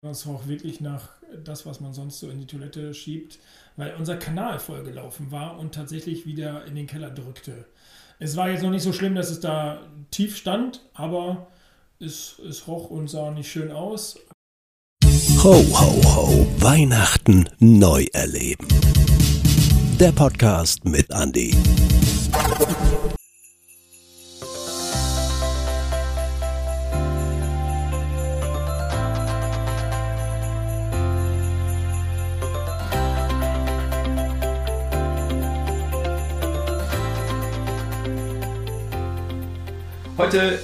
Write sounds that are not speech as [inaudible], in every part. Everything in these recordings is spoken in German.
Das roch wirklich nach das, was man sonst so in die Toilette schiebt, weil unser Kanal vollgelaufen war und tatsächlich wieder in den Keller drückte. Es war jetzt noch nicht so schlimm, dass es da tief stand, aber es, es roch und sah nicht schön aus. Ho, ho, ho, Weihnachten neu erleben. Der Podcast mit Andy. Heute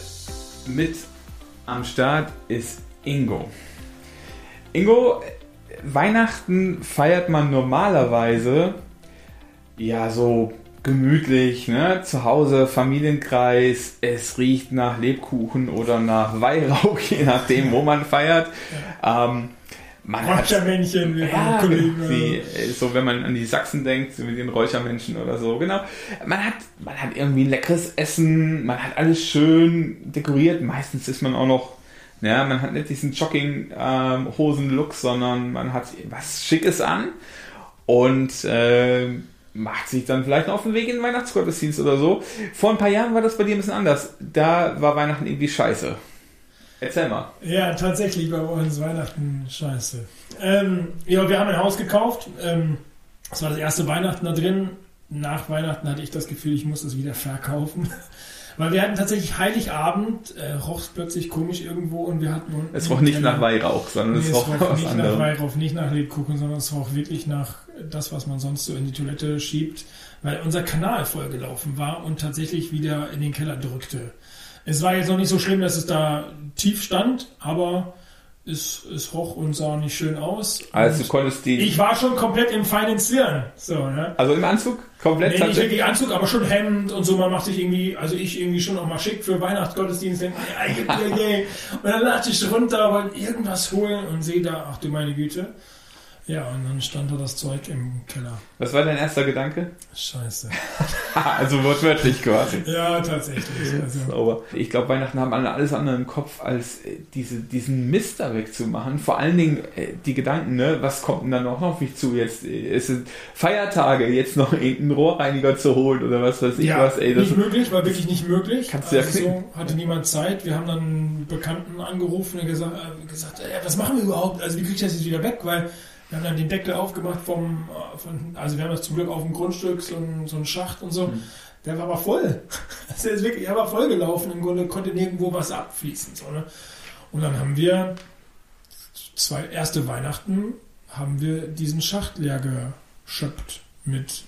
mit am Start ist Ingo. Ingo, Weihnachten feiert man normalerweise ja so gemütlich, ne? Zu Hause, Familienkreis, es riecht nach Lebkuchen oder nach Weihrauch, [laughs] je nachdem, wo man feiert. Ähm, man Räuchermännchen, wir ja, Kollegen. wie, so wenn man an die Sachsen denkt, so mit den Räuchermenschen oder so, genau. Man hat, man hat irgendwie ein leckeres Essen, man hat alles schön dekoriert. Meistens ist man auch noch, ja, man hat nicht diesen Jogging-Hosen-Look, sondern man hat was Schickes an und äh, macht sich dann vielleicht noch auf den Weg in den Weihnachtsgottesdienst oder so. Vor ein paar Jahren war das bei dir ein bisschen anders. Da war Weihnachten irgendwie scheiße. Erzähl mal. Ja, tatsächlich war bei uns Weihnachten scheiße. Ähm, ja, wir haben ein Haus gekauft. Ähm, das war das erste Weihnachten da drin. Nach Weihnachten hatte ich das Gefühl, ich muss es wieder verkaufen. [laughs] Weil wir hatten tatsächlich Heiligabend, äh, roch es plötzlich komisch irgendwo und wir hatten. Es roch nicht nach Weihrauch, sondern nee, es roch, es roch nicht anderem. nach Weihrauch, nicht nach Lebkuchen, sondern es roch wirklich nach das, was man sonst so in die Toilette schiebt, weil unser Kanal vollgelaufen war und tatsächlich wieder in den Keller drückte. Es war jetzt noch nicht so schlimm, dass es da tief stand, aber es, es roch und sah nicht schön aus. Also Und du konntest die. ich war schon komplett im feinen Zwirn. So, ne? also im Anzug komplett Nee, nicht wirklich Anzug, aber schon Hemd und so. Man macht sich irgendwie, also ich irgendwie schon auch mal schick für Weihnachtsgottesdienst. Denke, ja, yeah, yeah, yeah. Und dann latsche ich runter, wollte irgendwas holen und sehe da, ach du meine Güte. Ja, und dann stand da das Zeug im Keller. Was war dein erster Gedanke? Scheiße. [laughs] also wortwörtlich quasi. Ja, tatsächlich. [laughs] Also, Sauber. Ich glaube, Weihnachten haben alle alles andere im Kopf, als äh, diese, diesen Mist da wegzumachen. Vor allen Dingen äh, die Gedanken, ne? was kommt denn dann noch auf mich zu? Jetzt äh, es sind Feiertage, jetzt noch irgendeinen Rohrreiniger zu holen oder was weiß ich ja, was. Ey, das nicht möglich, war wirklich nicht möglich. Kannst du ja also, so hatte niemand Zeit. Wir haben dann einen Bekannten angerufen und gesagt, äh, gesagt ja, was machen wir überhaupt? Also wie kriege ich das jetzt wieder weg? Weil wir haben dann den Deckel aufgemacht vom, äh, von, also wir haben das zum Glück auf dem Grundstück, so ein, so Schacht und so. Mhm. Der war aber voll. [laughs] Also der ist wirklich, er war voll gelaufen, im Grunde konnte nirgendwo was abfließen. So, ne? Und dann haben wir zwei erste Weihnachten haben wir diesen Schacht leer geschöpft mit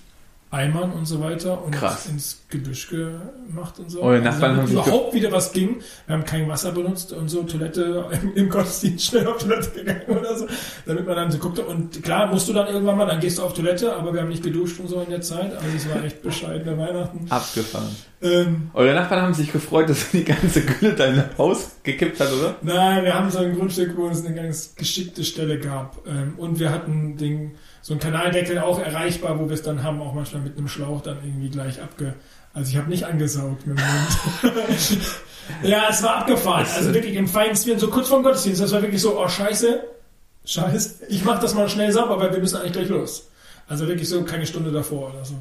Eimern und so weiter und Krass. ins Gebüsch gemacht und so. Eure Nachbarn damit haben sich überhaupt wieder was ging. Wir haben kein Wasser benutzt und so, Toilette im, im Gottesdienst schnell auf Toilette gegangen [laughs] oder so, damit man dann so guckte. Und klar, musst du dann irgendwann mal, dann gehst du auf Toilette, aber wir haben nicht geduscht und so in der Zeit. Also es war echt bescheidene Weihnachten. abgefahren. Ähm, Eure Nachbarn haben sich gefreut, dass [laughs] die ganze Gülle dein Haus gekippt hat, oder? Nein, wir haben so ein Grundstück, wo es eine ganz geschickte Stelle gab. Ähm, und wir hatten den, so einen Kanaldeckel auch erreichbar, wo wir es dann haben, auch manchmal mit einem Schlauch dann irgendwie gleich abge... Also ich habe nicht angesaugt mit dem Mund. [laughs] ja, es war abgefahren. Also wirklich im Feinsten, so kurz vorm Gottesdienst. Das war wirklich so, oh scheiße, scheiße. Ich mach das mal schnell sauber, weil wir müssen eigentlich gleich los. Also wirklich so keine Stunde davor oder so.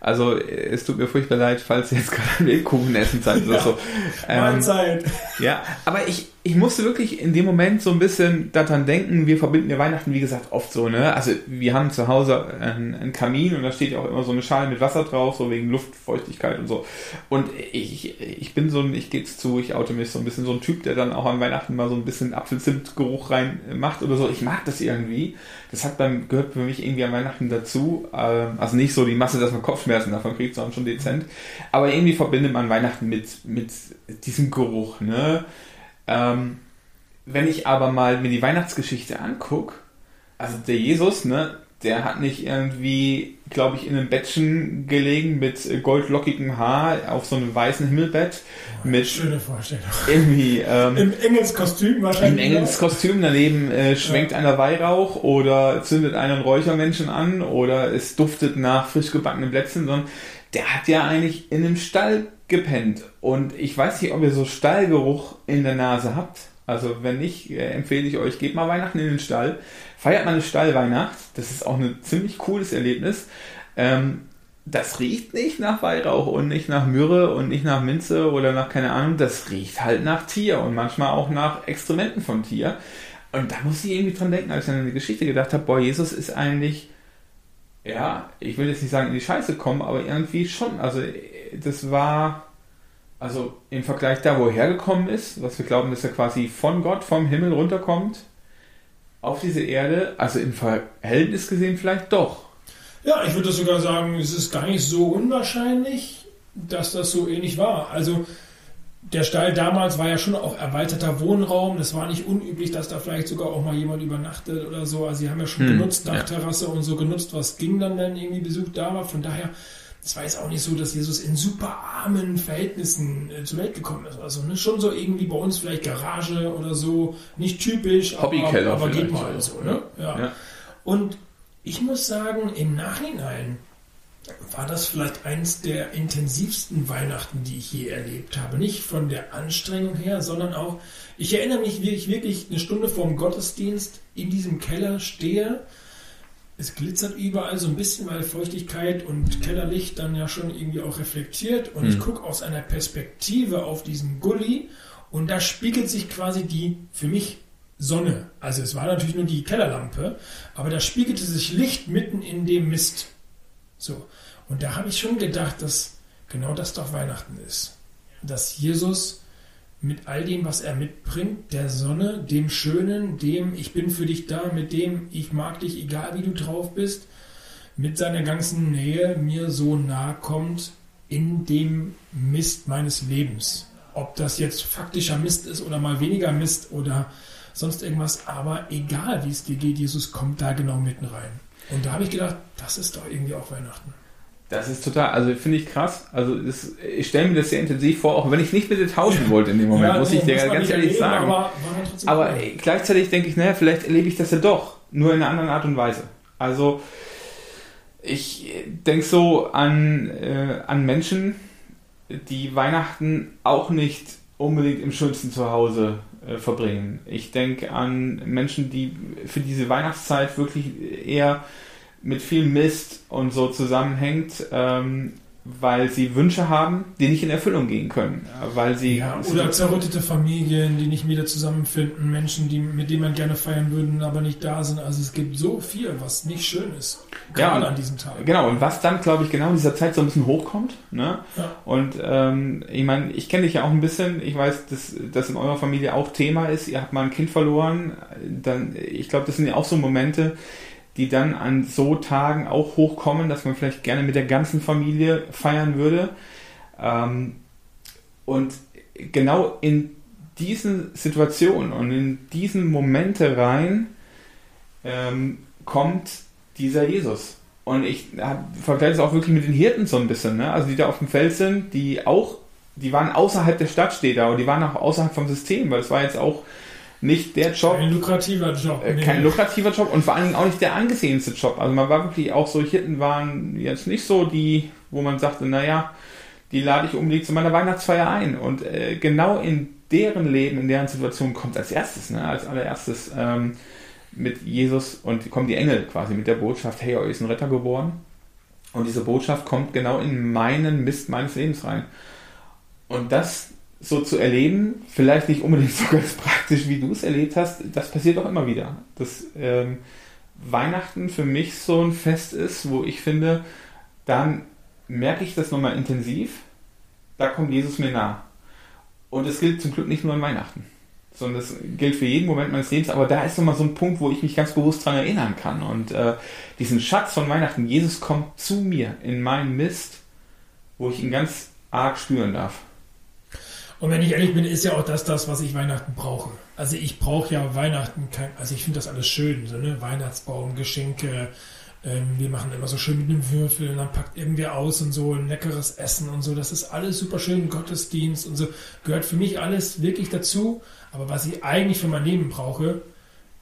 Also es tut mir furchtbar leid, falls jetzt gerade Lebkuchen essen seid oder Ja. so. Ähm, Mahlzeit. Ja, aber ich, ich musste wirklich in dem Moment so ein bisschen daran denken, wir verbinden ja Weihnachten, wie gesagt, oft so, ne? Also wir haben zu Hause einen, einen Kamin und da steht ja auch immer so eine Schale mit Wasser drauf, so wegen Luftfeuchtigkeit und so. Und ich, ich bin so ein, ich geb's zu, ich oute mich so ein bisschen so ein Typ, der dann auch an Weihnachten mal so ein bisschen Apfelzimtgeruch rein macht oder so. Ich mag das irgendwie. Das hat beim, gehört für mich irgendwie an Weihnachten dazu. Ähm, Also nicht so die Masse, dass man Kopfschmerzen davon kriegt, sondern schon dezent. Aber irgendwie verbindet man Weihnachten mit, mit diesem Geruch, ne? Ähm, wenn ich aber mal mir die Weihnachtsgeschichte angucke, also der Jesus, ne, der hat nicht irgendwie, glaube ich, in einem Bettchen gelegen mit äh, goldlockigem Haar auf so einem weißen Himmelbett mit Schöne Vorstellung. irgendwie ähm, Im Engelskostüm im wahrscheinlich. Engelskostüm daneben äh, schwenkt einer Weihrauch oder zündet einen Räuchermenschen an oder es duftet nach frisch gebackenen Plätzchen, sondern der hat ja eigentlich in einem Stall gepennt. Und ich weiß nicht, ob ihr so Stallgeruch in der Nase habt. Also wenn nicht, äh, empfehle ich euch, geht mal Weihnachten in den Stall, feiert mal eine Stallweihnacht. Das ist auch ein ziemlich cooles Erlebnis. Ähm, das riecht nicht nach Weihrauch und nicht nach Myrrhe und nicht nach Minze oder nach keine Ahnung. Das riecht halt nach Tier und manchmal auch nach Extrementen von Tier. Und da muss ich irgendwie dran denken, als ich an die Geschichte gedacht habe, boah, Jesus ist eigentlich, ja, ich will jetzt nicht sagen in die Scheiße kommen, aber irgendwie schon. Also das war, also im Vergleich da, wo er hergekommen ist, was wir glauben, dass er quasi von Gott, vom Himmel runterkommt, auf diese Erde, also im Verhältnis gesehen vielleicht doch ja, ich würde sogar sagen, es ist gar nicht so unwahrscheinlich, dass das so ähnlich war. Also der Stall damals war ja schon auch erweiterter Wohnraum. Das war nicht unüblich, dass da vielleicht sogar auch mal jemand übernachtet oder so. Also sie haben ja schon hm, genutzt, Dachterrasse ja. und so genutzt, was ging dann, wenn irgendwie Besuch da war. Von daher, es war jetzt auch nicht so, dass Jesus in super armen Verhältnissen äh, zur Welt gekommen ist. Also ne, schon so irgendwie bei uns vielleicht Garage oder so. Nicht typisch, aber, aber geht mal so. Ne? Ja. ja. Und ich muss sagen, im Nachhinein war das vielleicht eines der intensivsten Weihnachten, die ich je erlebt habe. Nicht von der Anstrengung her, sondern auch, ich erinnere mich, wie ich wirklich eine Stunde vorm Gottesdienst in diesem Keller stehe. Es glitzert überall so ein bisschen, weil Feuchtigkeit und Kellerlicht dann ja schon irgendwie auch reflektiert. Und hm. ich gucke aus einer Perspektive auf diesen Gully und da spiegelt sich quasi die für mich Sonne. Also es war natürlich nur die Kellerlampe, aber da spiegelte sich Licht mitten in dem Mist. So. Und da habe ich schon gedacht, dass genau das doch Weihnachten ist. Dass Jesus mit all dem, was er mitbringt, der Sonne, dem Schönen, dem ich bin für dich da, mit dem ich mag dich, egal wie du drauf bist, mit seiner ganzen Nähe mir so nahe kommt in dem Mist meines Lebens. Ob das jetzt faktischer Mist ist oder mal weniger Mist oder sonst irgendwas, aber egal wie es dir geht, Jesus kommt da genau mitten rein. Und da habe ich gedacht, das ist doch irgendwie auch Weihnachten. Das ist total, also finde ich krass. Also das, ich stelle mir das sehr intensiv vor, auch wenn ich nicht mit dir tauschen wollte in dem Moment, ja, muss ich dir ganz ehrlich erleben, sagen. Aber, aber gleichzeitig denke ich, naja, vielleicht erlebe ich das ja doch, nur in einer anderen Art und Weise. Also ich denke so an, äh, an Menschen, die Weihnachten auch nicht unbedingt im schönsten Zuhause äh, verbringen. Ich denke an Menschen, die für diese Weihnachtszeit wirklich eher mit viel Mist und so zusammenhängt, ähm, weil sie Wünsche haben, die nicht in Erfüllung gehen können, weil sie ja, oder zerrüttete Familien, die nicht wieder zusammenfinden, Menschen, die mit denen man gerne feiern würden, aber nicht da sind. Also es gibt so viel, was nicht schön ist, gerade ja, an diesem Tag. Genau und was dann, glaube ich, genau in dieser Zeit so ein bisschen hochkommt. Ne? Ja. Und ähm, ich meine, ich kenne dich ja auch ein bisschen. Ich weiß, dass das in eurer Familie auch Thema ist. Ihr habt mal ein Kind verloren. Dann, ich glaube, das sind ja auch so Momente die dann an so Tagen auch hochkommen, dass man vielleicht gerne mit der ganzen Familie feiern würde. Ähm, und genau in diesen Situationen und in diesen Momente rein ähm, kommt dieser Jesus. Und ich vergleiche es auch wirklich mit den Hirten so ein bisschen, ne? also die da auf dem Feld sind, die auch, die waren außerhalb der Stadt, steht da, und die waren auch außerhalb vom System, weil es war jetzt auch nicht der Job. Kein lukrativer Job. Äh, kein lukrativer Job und vor allen Dingen auch nicht der angesehenste Job. Also man war wirklich auch so, Hirten waren jetzt nicht so die, wo man sagte, naja, die lade ich unbedingt zu meiner Weihnachtsfeier ein. Und äh, genau in deren Leben, in deren Situation kommt als erstes, ne, als allererstes ähm, mit Jesus und kommen die Engel quasi mit der Botschaft, hey, euch ist ein Retter geboren. Und diese Botschaft kommt genau in meinen Mist meines Lebens rein. Und das so zu erleben, vielleicht nicht unbedingt [laughs] so ganz praktisch, wie du es erlebt hast, das passiert auch immer wieder. Dass ähm, Weihnachten für mich so ein Fest ist, wo ich finde, dann merke ich das nochmal intensiv, da kommt Jesus mir nah. Und es gilt zum Glück nicht nur an Weihnachten, sondern es gilt für jeden Moment meines Lebens, aber da ist nochmal so ein Punkt, wo ich mich ganz bewusst daran erinnern kann. Und äh, diesen Schatz von Weihnachten, Jesus kommt zu mir in meinen Mist, wo ich ihn ganz arg spüren darf. Und wenn ich ehrlich bin, ist ja auch das das, was ich Weihnachten brauche. Also ich brauche ja Weihnachten kein, also ich finde das alles schön, so ne, Weihnachtsbaum, Geschenke, ähm, wir machen immer so schön mit einem Würfel und dann packt irgendwer aus und so ein leckeres Essen und so. Das ist alles super schön, Gottesdienst und so. Gehört für mich alles wirklich dazu. Aber was ich eigentlich für mein Leben brauche,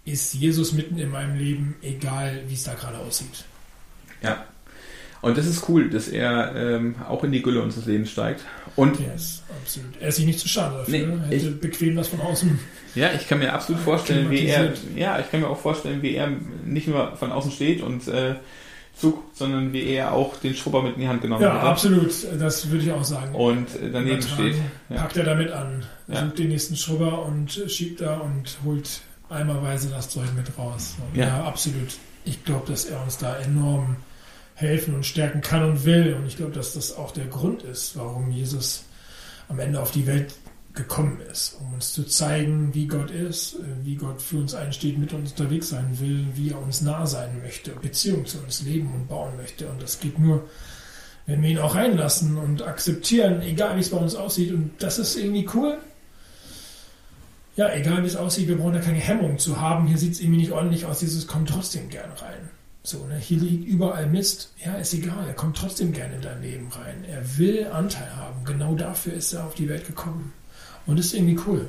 ist Jesus mitten in meinem Leben, egal wie es da gerade aussieht. Ja. Und das ist cool, dass er ähm, auch in die Gülle unseres Lebens steigt. Und er ist absolut. Er ist sich nicht zu schade dafür. Nee, er hätte ich- bequem was von außen. ja, ich kann mir absolut vorstellen, wie er, ja, ich kann mir auch vorstellen, wie er nicht nur von außen steht und äh, zuguckt, sondern wie er auch den Schrubber mit in die Hand genommen Ja, hat. absolut. Das würde ich auch sagen. Und äh, daneben steht. Ja. Packt er damit an. Ja. Sucht den nächsten Schrubber und schiebt da und holt eimerweise das Zeug mit raus. Ja. ja. absolut. Ich glaube, dass er uns da enorm helfen und stärken kann und will. Und ich glaube, dass das auch der Grund ist, warum Jesus am Ende auf die Welt gekommen ist, um uns zu zeigen, wie Gott ist, äh, wie Gott für uns einsteht, mit uns unterwegs sein will, wie er uns nah sein möchte, Beziehung zu uns leben und bauen möchte. Und das geht nur, wenn wir ihn auch reinlassen und akzeptieren, egal wie es bei uns aussieht. Und das ist irgendwie cool. Ja, egal wie es aussieht, wir brauchen da keine Hemmung zu haben. Hier sieht es irgendwie nicht ordentlich aus, Jesus kommt trotzdem gern rein. So, ne? Hier liegt überall Mist. Ja, ist egal, er kommt trotzdem gerne in dein Leben rein. Er will Anteil haben. Genau dafür ist er auf die Welt gekommen. Und das ist irgendwie cool.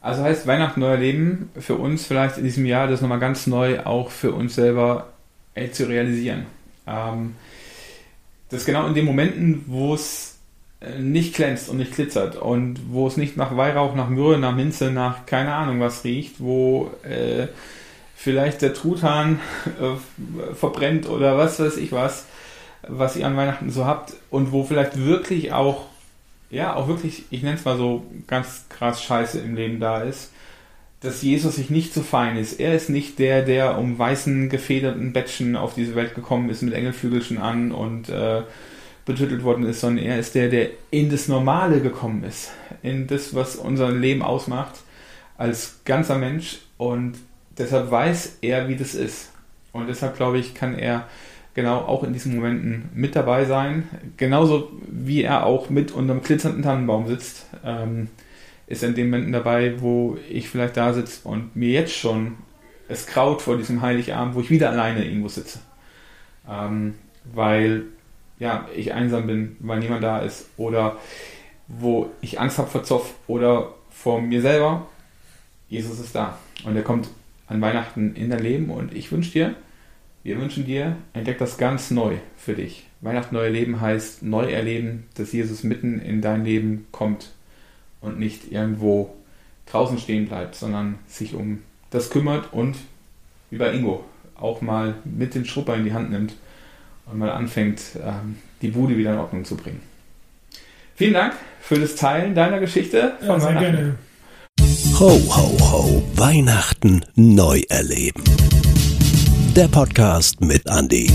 Also heißt Weihnachten neuer Leben für uns vielleicht in diesem Jahr das nochmal ganz neu auch für uns selber äh, zu realisieren. Ähm, das genau in den Momenten, wo es äh, nicht glänzt und nicht glitzert und wo es nicht nach Weihrauch, nach Myrrhe, nach Minze, nach keine Ahnung was riecht, wo äh, vielleicht der Truthahn äh, verbrennt oder was weiß ich was, was ihr an Weihnachten so habt und wo vielleicht wirklich auch ja, auch wirklich, ich nenne es mal so ganz krass Scheiße im Leben da ist, dass Jesus sich nicht so fein ist. Er ist nicht der, der um weißen, gefederten Bettchen auf diese Welt gekommen ist mit Engelflügelchen an und äh, betüttelt worden ist, sondern er ist der, der in das Normale gekommen ist, in das, was unser Leben ausmacht, als ganzer Mensch und deshalb weiß er, wie das ist. Und deshalb glaube ich, kann er genau auch in diesen Momenten mit dabei sein. Genauso wie er auch mit unter einem glitzernden Tannenbaum sitzt, ähm, ist er in den Momenten dabei, wo ich vielleicht da sitze und mir jetzt schon es kraut vor diesem Heiligabend, wo ich wieder alleine irgendwo sitze. Ähm, weil ja, ich einsam bin, weil niemand da ist oder wo ich Angst habe vor Zoff oder vor mir selber. Jesus ist da und er kommt an Weihnachten in dein Leben und ich wünsche dir, wir wünschen dir, entdeck das ganz neu für dich. Weihnachten neue Leben heißt neu erleben, dass Jesus mitten in dein Leben kommt und nicht irgendwo draußen stehen bleibt, sondern sich um das kümmert und wie bei Ingo auch mal mit den Schrupper in die Hand nimmt und mal anfängt, ähm, die Bude wieder in Ordnung zu bringen. Vielen Dank für das Teilen deiner Geschichte Ja, von sehr Weihnachten. gerne. Ho, ho, ho. Weihnachten neu erleben. Der Podcast mit Andi.